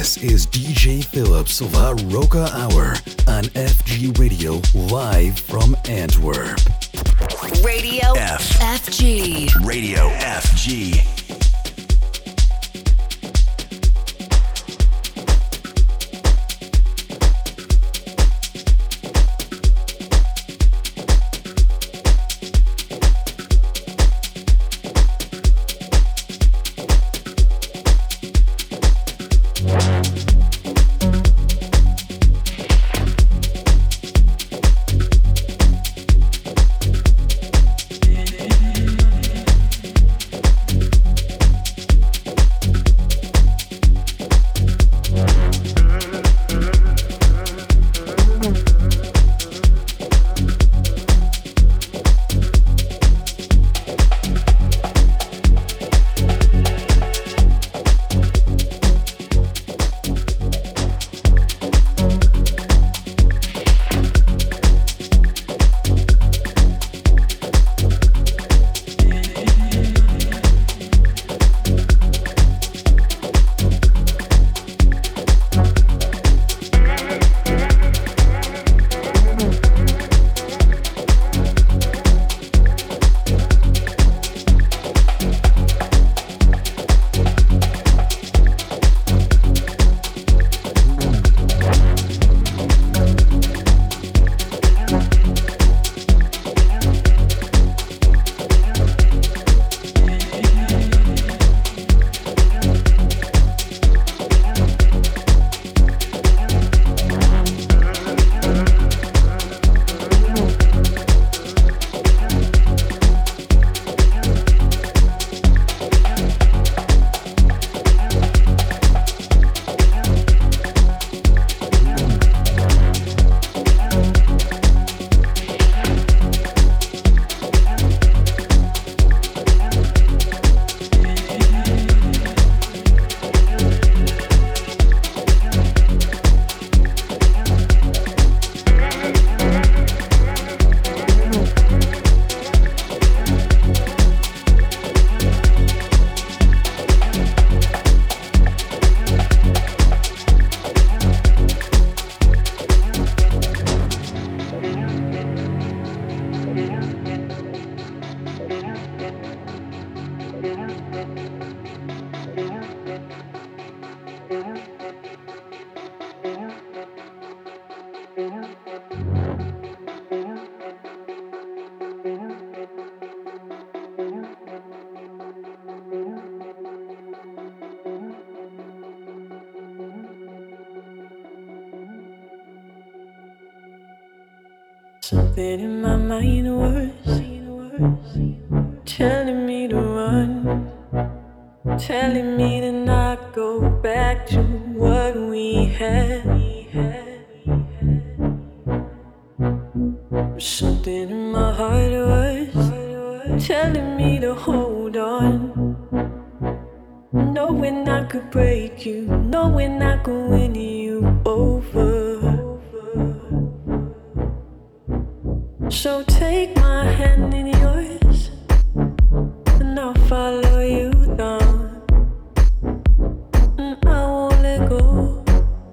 This is DJ Phillips of Roca Hour on FG Radio live from Antwerp. Radio F. FG. Radio FG.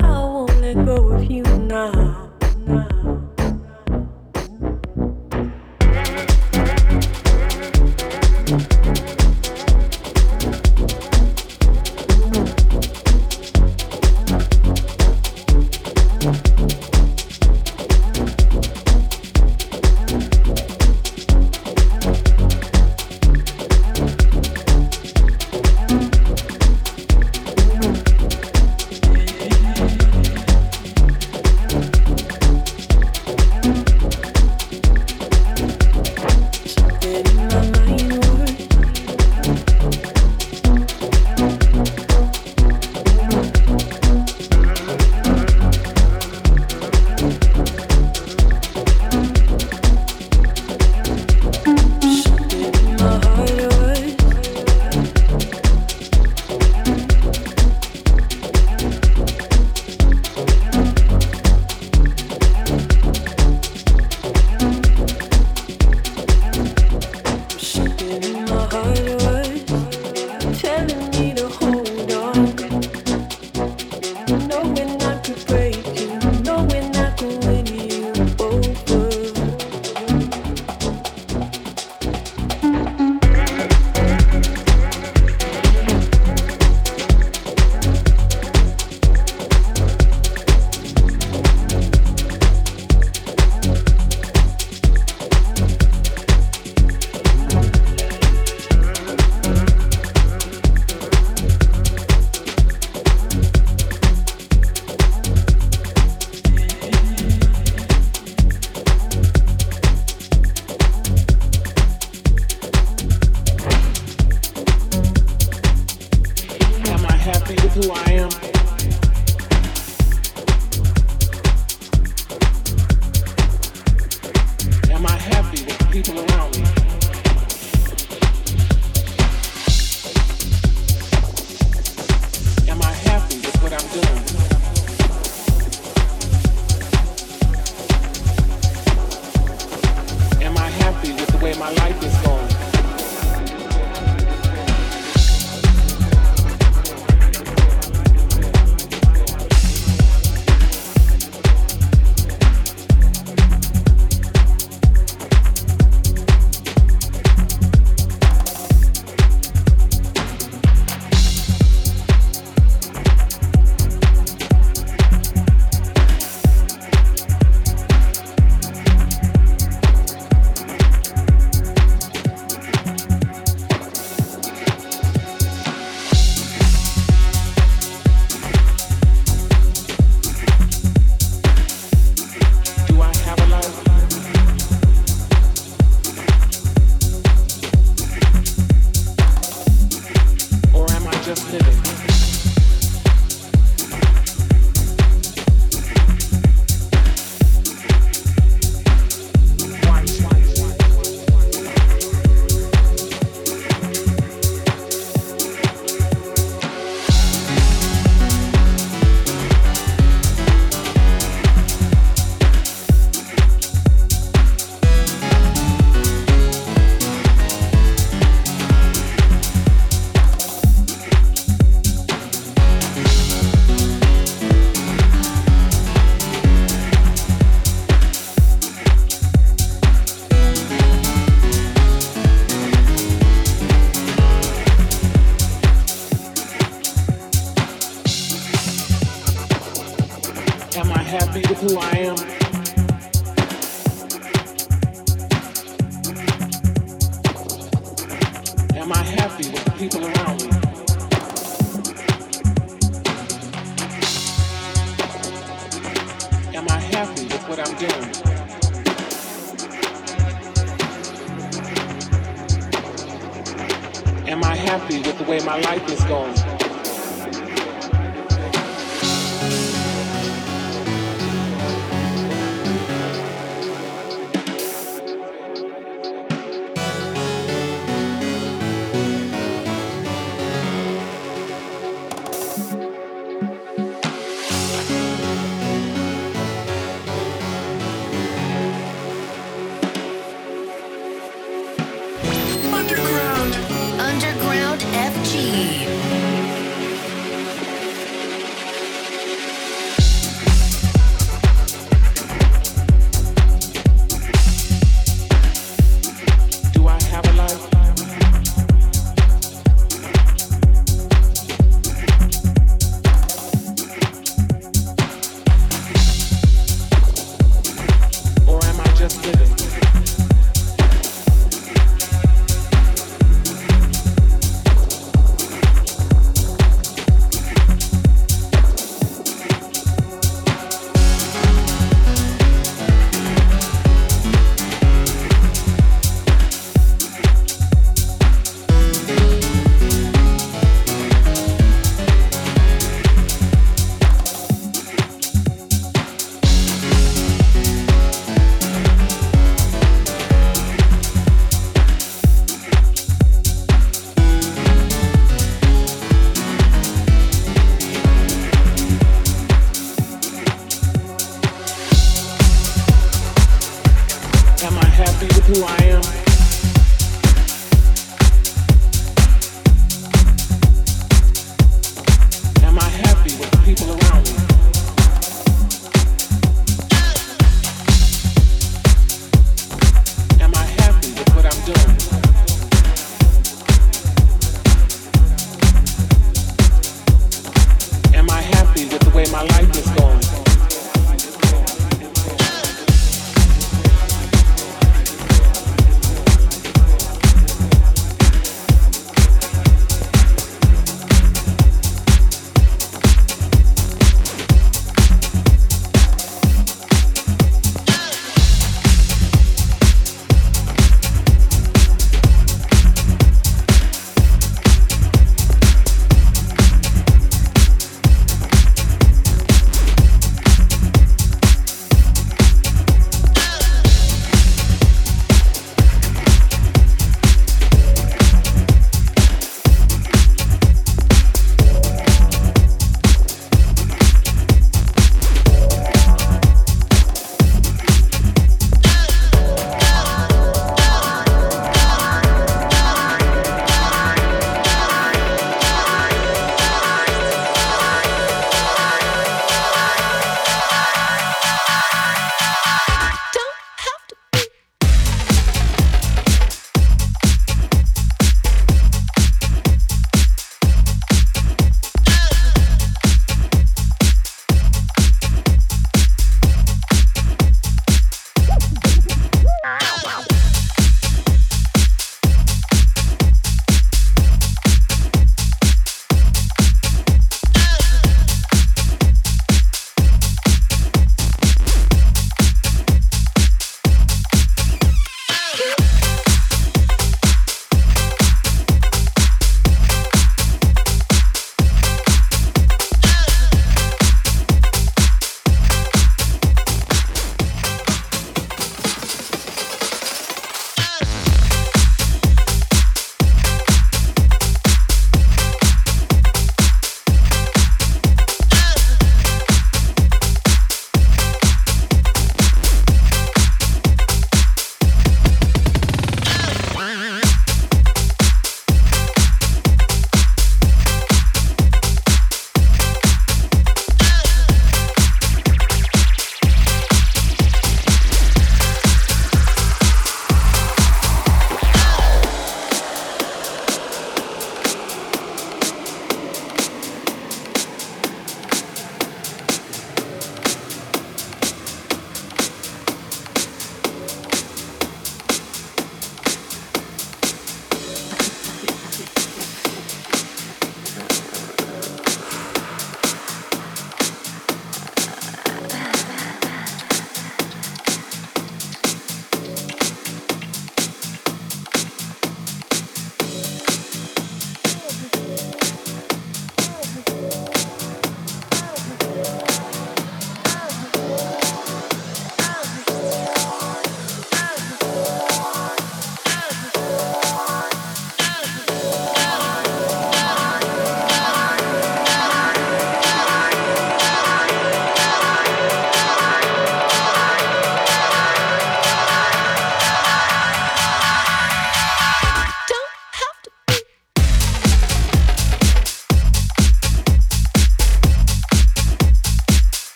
I won't let go of you now. life.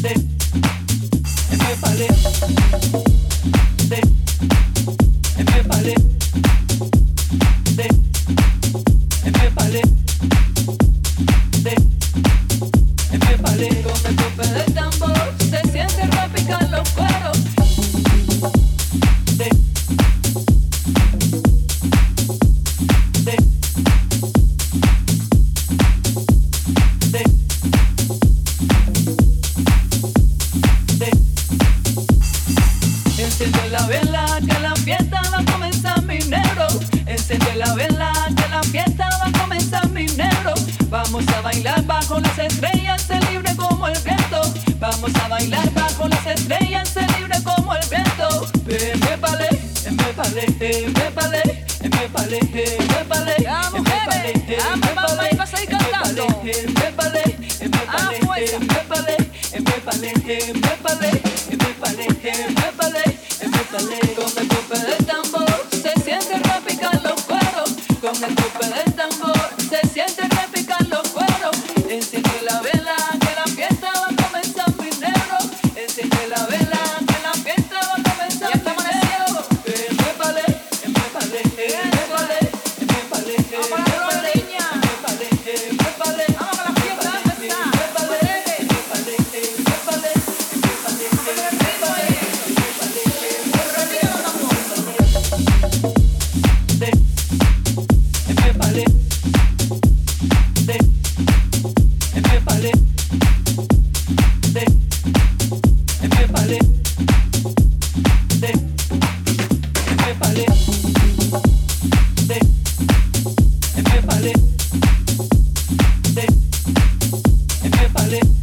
Dip. Dip. If I live, live, if I.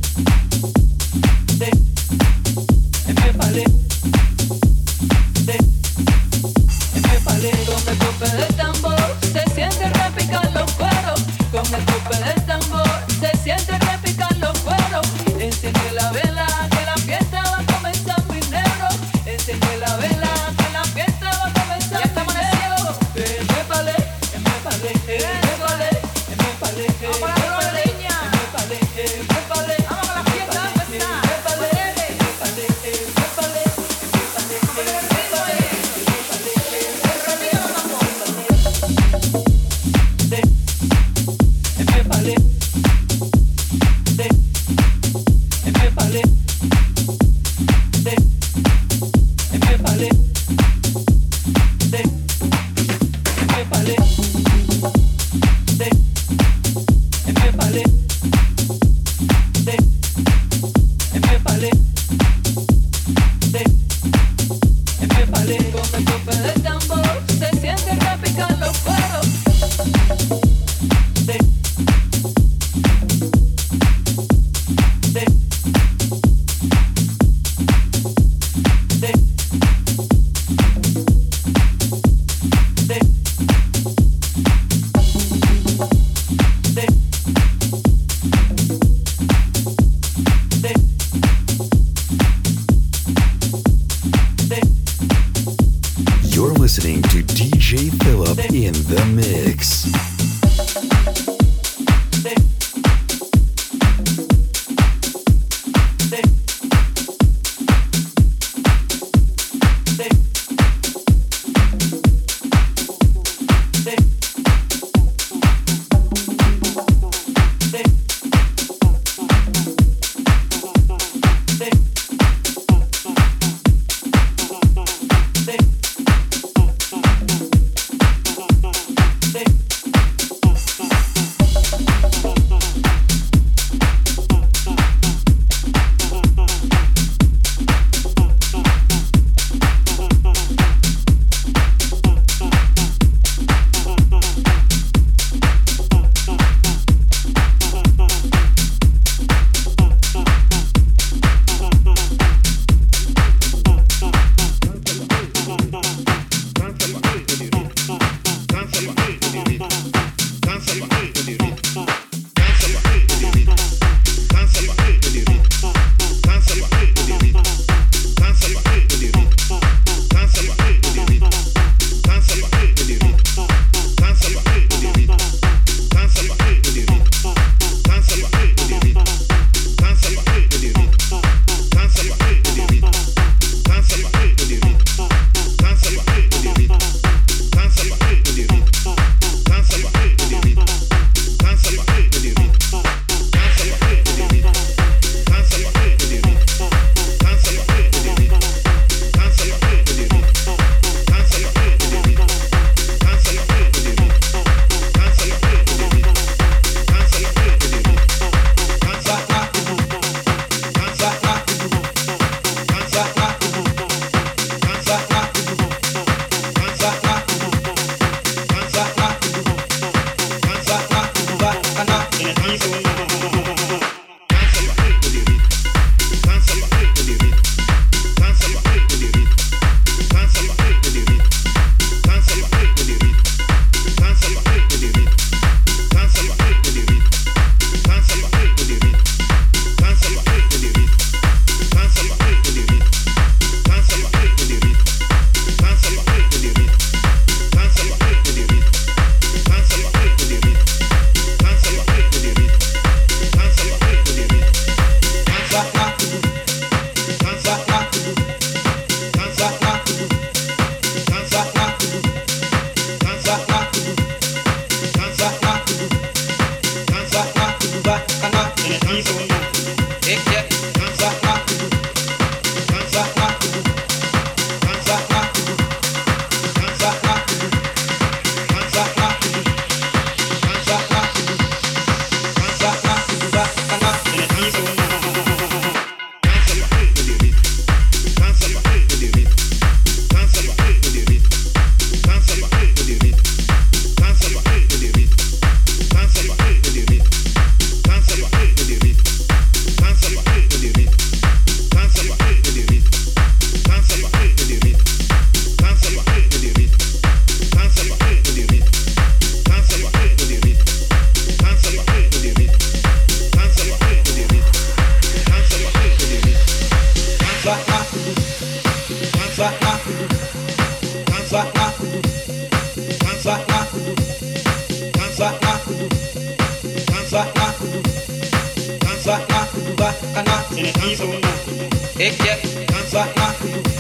barraco do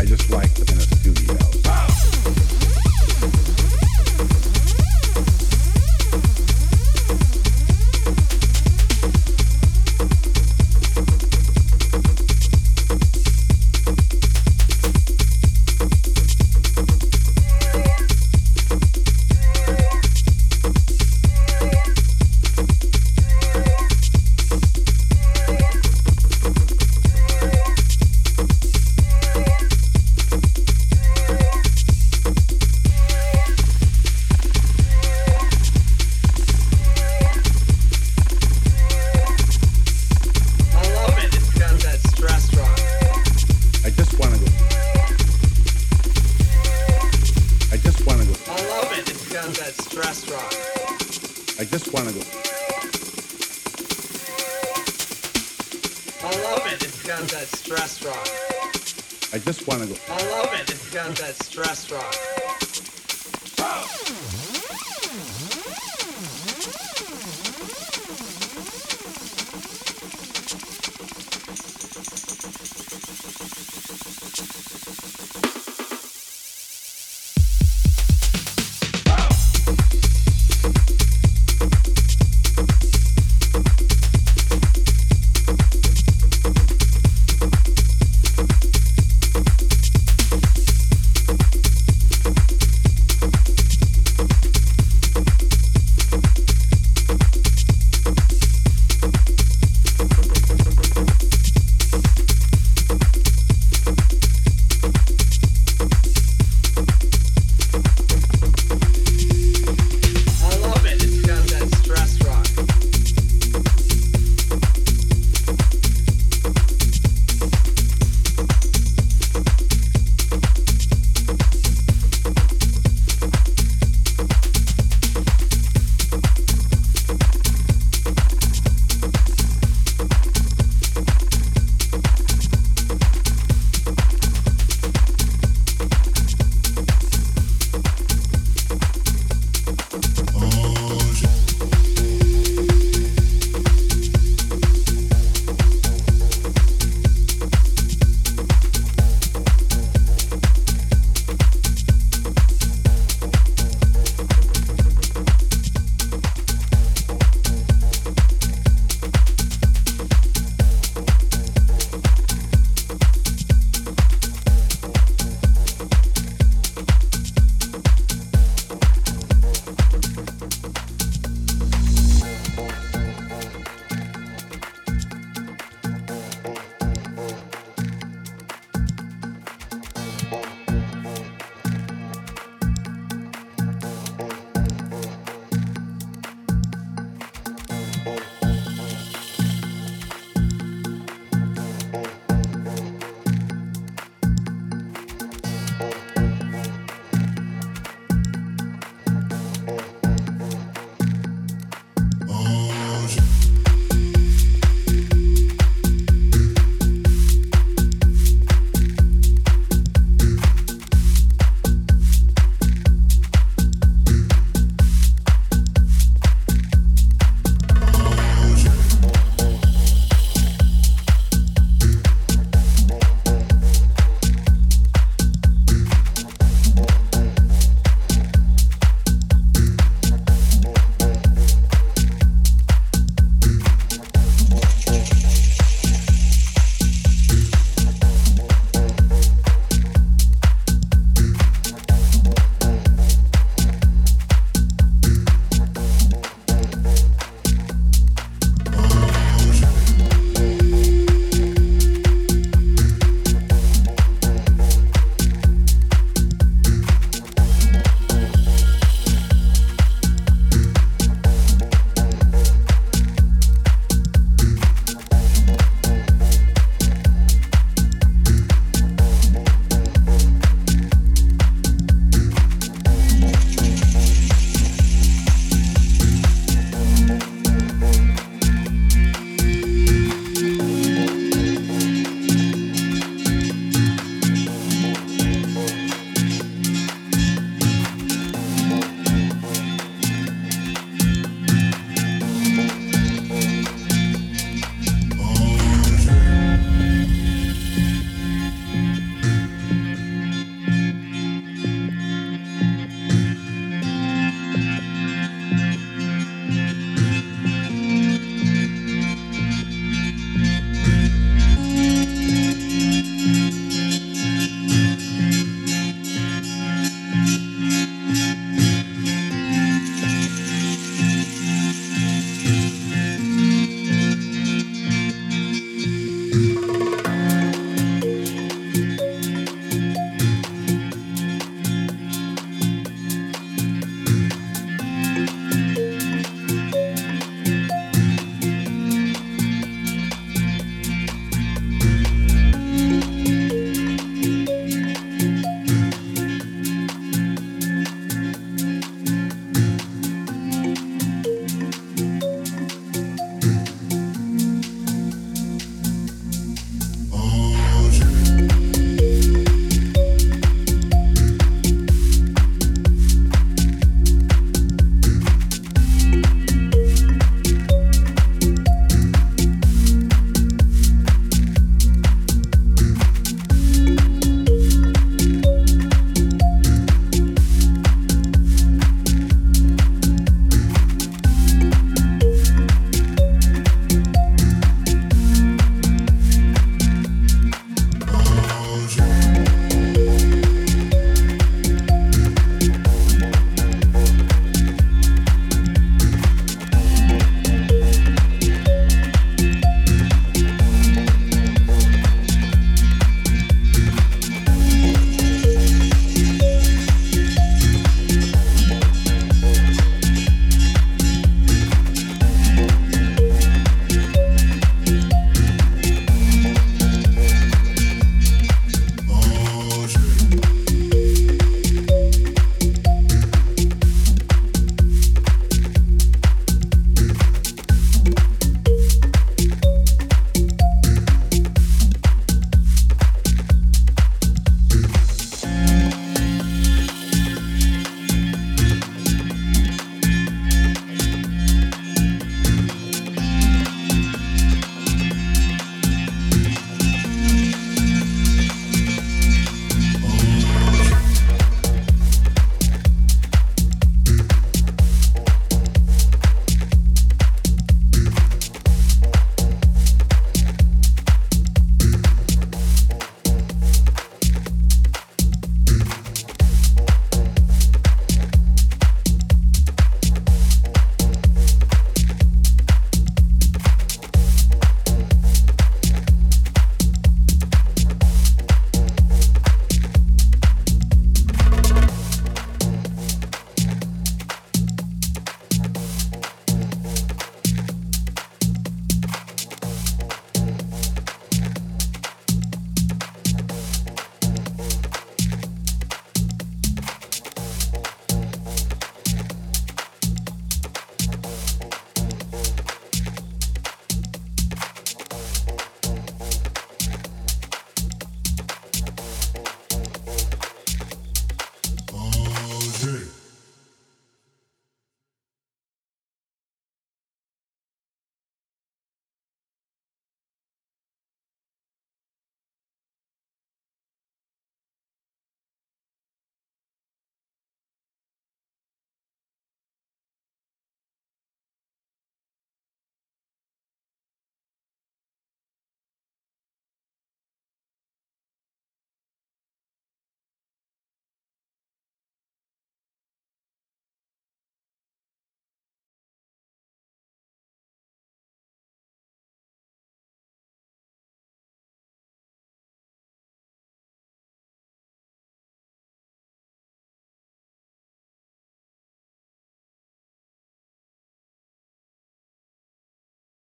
I, just like them in